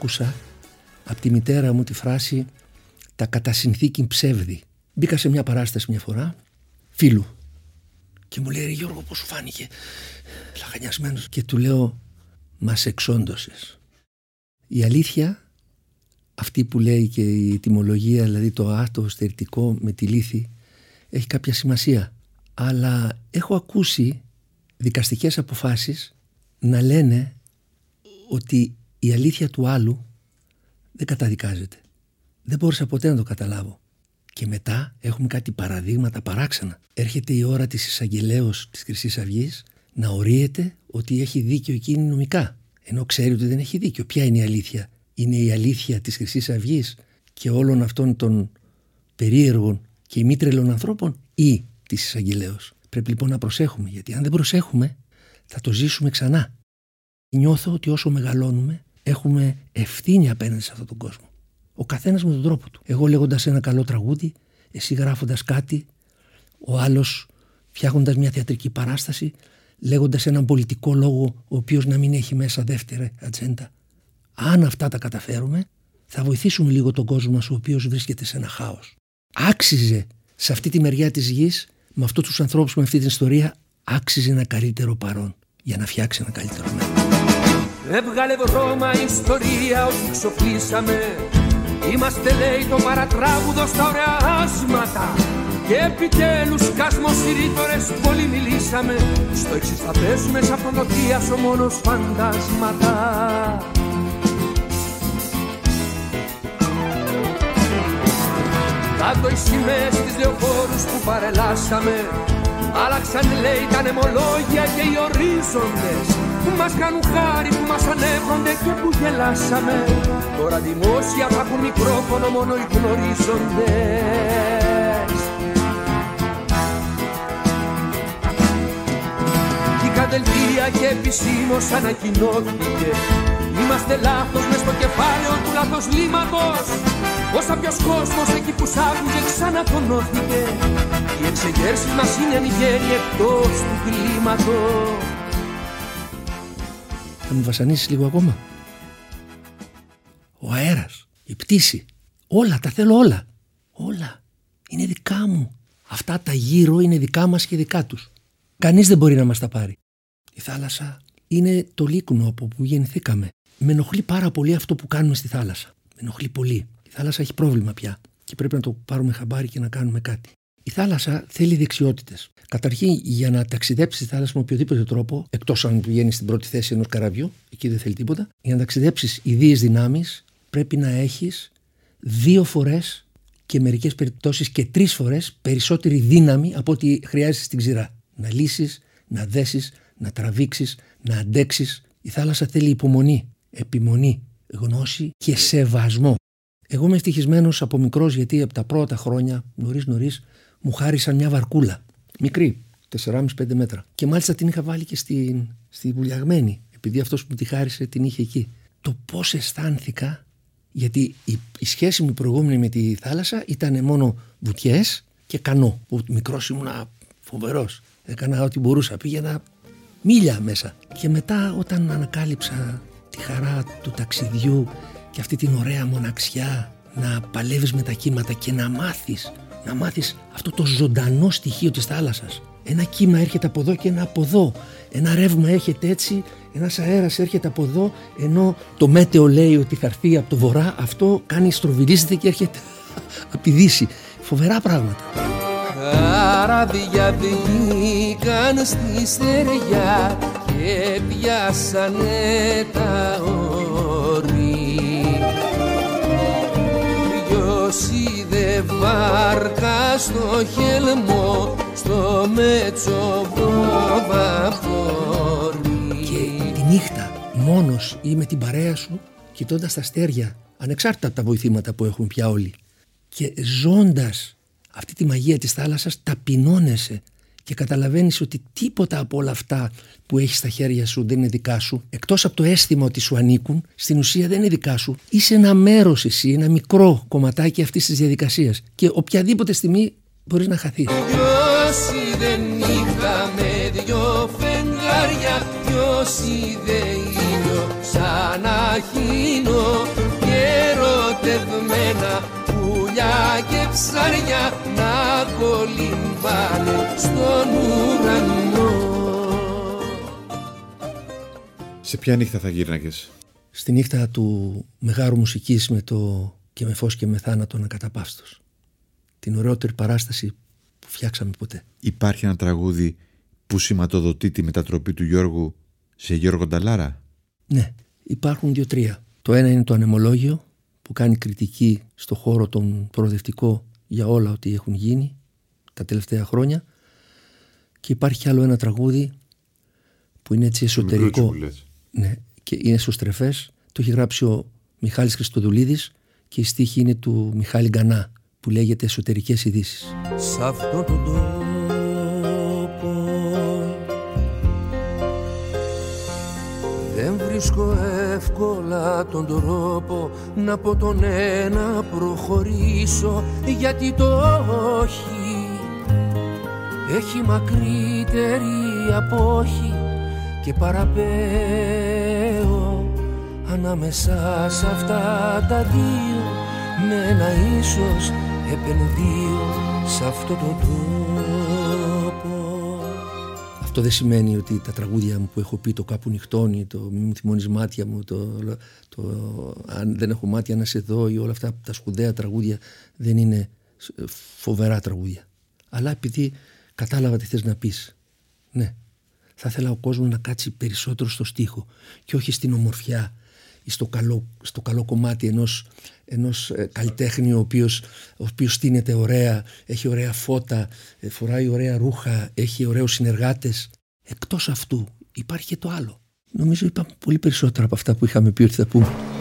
Άκουσα από τη μητέρα μου τη φράση «τα κατά συνθήκη ψεύδι». Μπήκα σε μια παράσταση μια φορά, φίλου, και μου λέει Γιώργο πώς σου φάνηκε λαχανιασμένος και του λέω μας εξόντωσες. Η αλήθεια αυτή που λέει και η τιμολογία, δηλαδή το άτο στερητικό με τη λύθη, έχει κάποια σημασία. Αλλά έχω ακούσει δικαστικές αποφάσεις να λένε ότι η αλήθεια του άλλου δεν καταδικάζεται. Δεν μπόρεσα ποτέ να το καταλάβω. Και μετά έχουμε κάτι παραδείγματα παράξενα. Έρχεται η ώρα της εισαγγελέως της χρυσής αυγής να ορίεται ότι έχει δίκιο εκείνη νομικά. Ενώ ξέρει ότι δεν έχει δίκιο. Ποια είναι η αλήθεια; Είναι η αλήθεια της χρυσής αυγής και όλων αυτών των περίεργων και ημίτρελων ανθρώπων ή της εισαγγελέως; Πρέπει λοιπόν να προσέχουμε γιατί αν δεν προσέχουμε θα το ζήσουμε ξανά. Νιώθω ότι όσο μεγαλώνουμε έχουμε ευθύνη απέναντι σε αυτόν τον κόσμο. Ο καθένας με τον τρόπο του. Εγώ λέγοντας ένα καλό τραγούδι, εσύ γράφοντας κάτι, ο άλλος φτιάχνοντας μια θεατρική παράσταση, λέγοντας έναν πολιτικό λόγο, ο οποίος να μην έχει μέσα δεύτερη ατζέντα. Αν αυτά τα καταφέρουμε, θα βοηθήσουμε λίγο τον κόσμο μας, ο οποίος βρίσκεται σε ένα χάος. Άξιζε σε αυτή τη μεριά της γης, με αυτούς τους ανθρώπους με αυτή την ιστορία, άξιζε ένα καλύτερο παρόν για να φτιάξει ένα καλύτερο μέλλον. Έβγαλε βρώμα ιστορία ότι ξοφλήσαμε. Είμαστε λέει το παρατράγουδο στα ωραία άσματα. Και επιτέλους κασμοσυρίτορες πολύ μιλήσαμε. Στο εξής θα πέσουμε σαν ο μόνος φαντάσματα. Κάτω οι σημαίες στις λεωφόρους που παρελάσαμε Άλλαξαν λέει τα νεμολόγια και οι ορίζοντες. Που μας κάνουν χάρη, που μας ανέβονται και που γελάσαμε. Τώρα δημόσια θα έχουν μικρόφωνο μόνο οι γνωρίζοντες. Η κατελπία και επισήμως ανακοινώθηκε Είμαστε λάθος μες στο κεφάλαιο του λάθος λύματος. Όσα ποιος κόσμος εκεί που σ' άκουγε ξανατονώθηκε. Οι εξεγέρσεις μας είναι ανηγέροι εκτός του κλίματος. Θα μου βασανίσεις λίγο ακόμα; Ο αέρας, η πτήση Όλα, τα θέλω όλα. Όλα, είναι δικά μου. Αυτά τα γύρω είναι δικά μας και δικά τους. Κανείς δεν μπορεί να μας τα πάρει. Η θάλασσα είναι το λίκνο από που γεννηθήκαμε με ενοχλεί πάρα πολύ αυτό που κάνουμε στη θάλασσα. Με ενοχλεί πολύ. Η θάλασσα έχει πρόβλημα πια και πρέπει να το πάρουμε χαμπάρι και να κάνουμε κάτι. Η θάλασσα θέλει δεξιότητες. Καταρχήν, για να ταξιδέψει στη θάλασσα με οποιοδήποτε τρόπο, εκτός αν πηγαίνει στην πρώτη θέση ενός καραβιού, εκεί δεν θέλει τίποτα, για να ταξιδέψεις ιδίε δυνάμεις, πρέπει να έχεις δύο φορές και μερικές περιπτώσεις και τρεις φορές περισσότερη δύναμη από ό,τι χρειάζεσαι στην ξηρά. Να λύσεις, να δέσεις, να τραβήξεις, να αντέξεις. Η θάλασσα θέλει υπομονή επιμονή, γνώση και σεβασμό. Εγώ είμαι ευτυχισμένος από μικρός γιατί από τα πρώτα χρόνια, νωρίς νωρίς, μου χάρισαν μια βαρκούλα. Μικρή, 4,5-5 μέτρα. Και μάλιστα την είχα βάλει και στη, στη βουλιαγμένη, επειδή αυτός που μου τη χάρισε την είχε εκεί. Το πώς αισθάνθηκα, γιατί η, η σχέση μου προηγούμενη με τη θάλασσα ήταν μόνο βουτιές και κανό. Που μικρός ήμουν φοβερός. Έκανα ό,τι μπορούσα. Πήγαινα μίλια μέσα. Και μετά όταν ανακάλυψα τη χαρά του ταξιδιού και αυτή την ωραία μοναξιά να παλεύεις με τα κύματα και να μάθεις να μάθεις αυτό το ζωντανό στοιχείο της θάλασσας. Ένα κύμα έρχεται από εδώ και ένα από εδώ. Ένα ρεύμα έρχεται έτσι ένας αέρας έρχεται από εδώ ενώ το μέτεο λέει ότι θα έρθει από το βορρά αυτό κάνει στροβιλίζεται και έρχεται από τη δύση. Φοβερά πράγματα Καράβια βγήκαν στη στεριά και πιάσανε τα όρη. Ποιος είδε βάρκα στο χελμό στο μέτσο βαπόρι Και τη νύχτα μόνος ή με την παρέα σου κοιτώντας τα αστέρια ανεξάρτητα από τα βοηθήματα που έχουν πια όλοι και ζώντας αυτή τη μαγεία της θάλασσας ταπεινώνεσαι και καταλαβαίνεις ότι τίποτα από όλα αυτά που έχεις στα χέρια σου δεν είναι δικά σου. Εκτός από το αίσθημα ότι σου ανήκουν στην ουσία δεν είναι δικά σου. Είσαι ένα μέρος εσύ, ένα μικρό κομματάκι αυτής της διαδικασίας. Και οποιαδήποτε στιγμή μπορείς να χαθείς. Ποιος δεν είχαμε δυο φεγγάρια Ποιος είδε ήλιο σαν αχίνο και ερωτευμένα πουλιά και ψάρια να κολυμπάνε στον ουρανό. Σε ποια νύχτα θα γύρναγες; στη νύχτα του Μεγάρου Μουσικής με το «Και με φως και με θάνατο ανακαταπαύστος». Την ωραιότερη παράσταση που φτιάξαμε ποτέ. Υπάρχει ένα τραγούδι που σηματοδοτεί τη μετατροπή του Γιώργου σε Γιώργο Νταλάρα; Ναι, υπάρχουν δύο-τρία. Το ένα είναι το ανεμολόγιο που κάνει κριτική στο χώρο τον προοδευτικό για όλα ό,τι έχουν γίνει τα τελευταία χρόνια. Και υπάρχει άλλο ένα τραγούδι που είναι έτσι εσωτερικό. ναι, και είναι στρεφές το έχει γράψει ο Μιχάλης Χριστοδουλίδης και η στίχη είναι του Μιχάλη Γκανά που λέγεται εσωτερικές ειδήσεις. Σ' αυτό τον βρίσκω εύκολα τον τρόπο να πω τον ένα προχωρήσω γιατί το όχι έχει μακρύτερη απόχη και παραπέω ανάμεσα σε αυτά τα δύο με ένα ίσως επενδύω σε αυτό το τόπο αυτό δεν σημαίνει ότι τα τραγούδια μου που έχω πει το κάπου νυχτώνει, το μη μου θυμώνεις μάτια μου, το, το, αν δεν έχω μάτια να σε δω ή όλα αυτά τα σπουδαία τραγούδια δεν είναι φοβερά τραγούδια. Αλλά επειδή κατάλαβα τι θες να πεις. Ναι, θα ήθελα ο κόσμος να κάτσει περισσότερο στο στίχο και όχι στην ομορφιά ή στο καλό, στο καλό κομμάτι ενός, ενός ε, καλλιτέχνη ο οποίος, ο οποίος στείνεται ωραία, έχει ωραία φώτα, ε, φοράει ωραία ρούχα, έχει ωραίους συνεργάτες. Εκτός αυτού υπάρχει και το άλλο. Νομίζω είπαμε πολύ περισσότερα από αυτά που είχαμε πει ότι θα πούμε.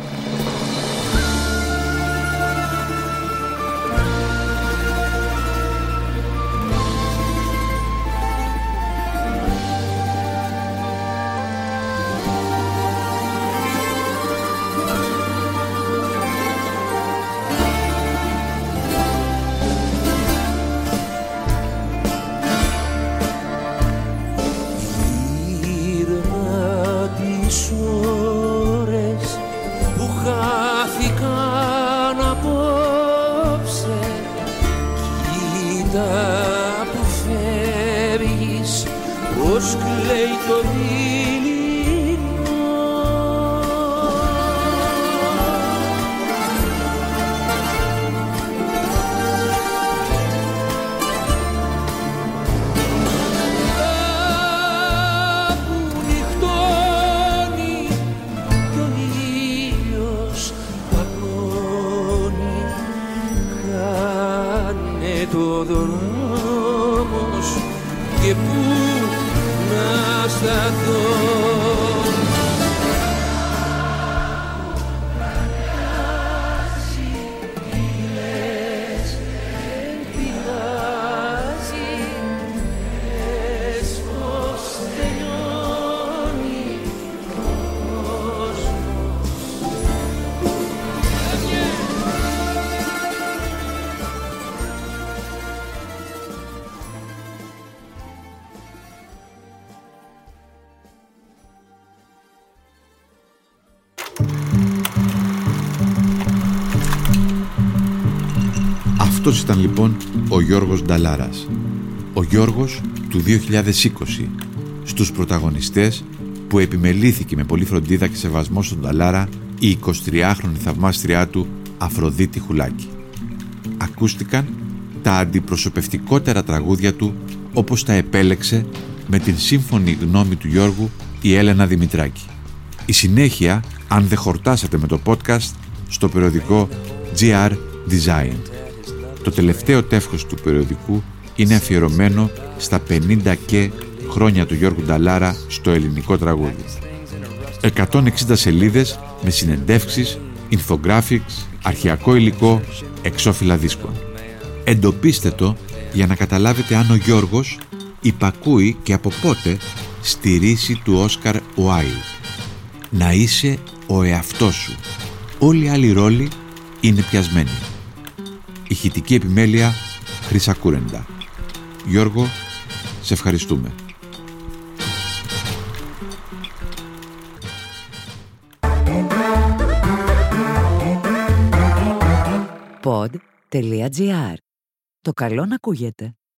Αυτός ήταν λοιπόν ο Γιώργος Νταλάρας. Ο Γιώργος του 2020 στους πρωταγωνιστές που επιμελήθηκε με πολύ φροντίδα και σεβασμό στον Νταλάρα η 23χρονη θαυμάστριά του Αφροδίτη Χουλάκη. Ακούστηκαν τα αντιπροσωπευτικότερα τραγούδια του όπως τα επέλεξε με την σύμφωνη γνώμη του Γιώργου η Έλενα Δημητράκη. Η συνέχεια, αν δεν χορτάσατε με το podcast, στο περιοδικό GR Design. Το τελευταίο τεύχος του περιοδικού είναι αφιερωμένο στα 50 και χρόνια του Γιώργου Νταλάρα στο ελληνικό τραγούδι. 160 σελίδες με συνεντεύξεις, infographics, αρχιακό υλικό, εξώφυλλα δίσκων. Εντοπίστε το για να καταλάβετε αν ο Γιώργος υπακούει και από πότε στη ρίση του Όσκαρ Уάιλ. Να είσαι ο εαυτός σου. Όλοι οι άλλοι ρόλοι είναι πιασμένοι. Ηχητική επιμέλεια Χρυσά Κούρεντα. Γιώργο, σε ευχαριστούμε. Pod.gr. Το καλό να ακούγεται.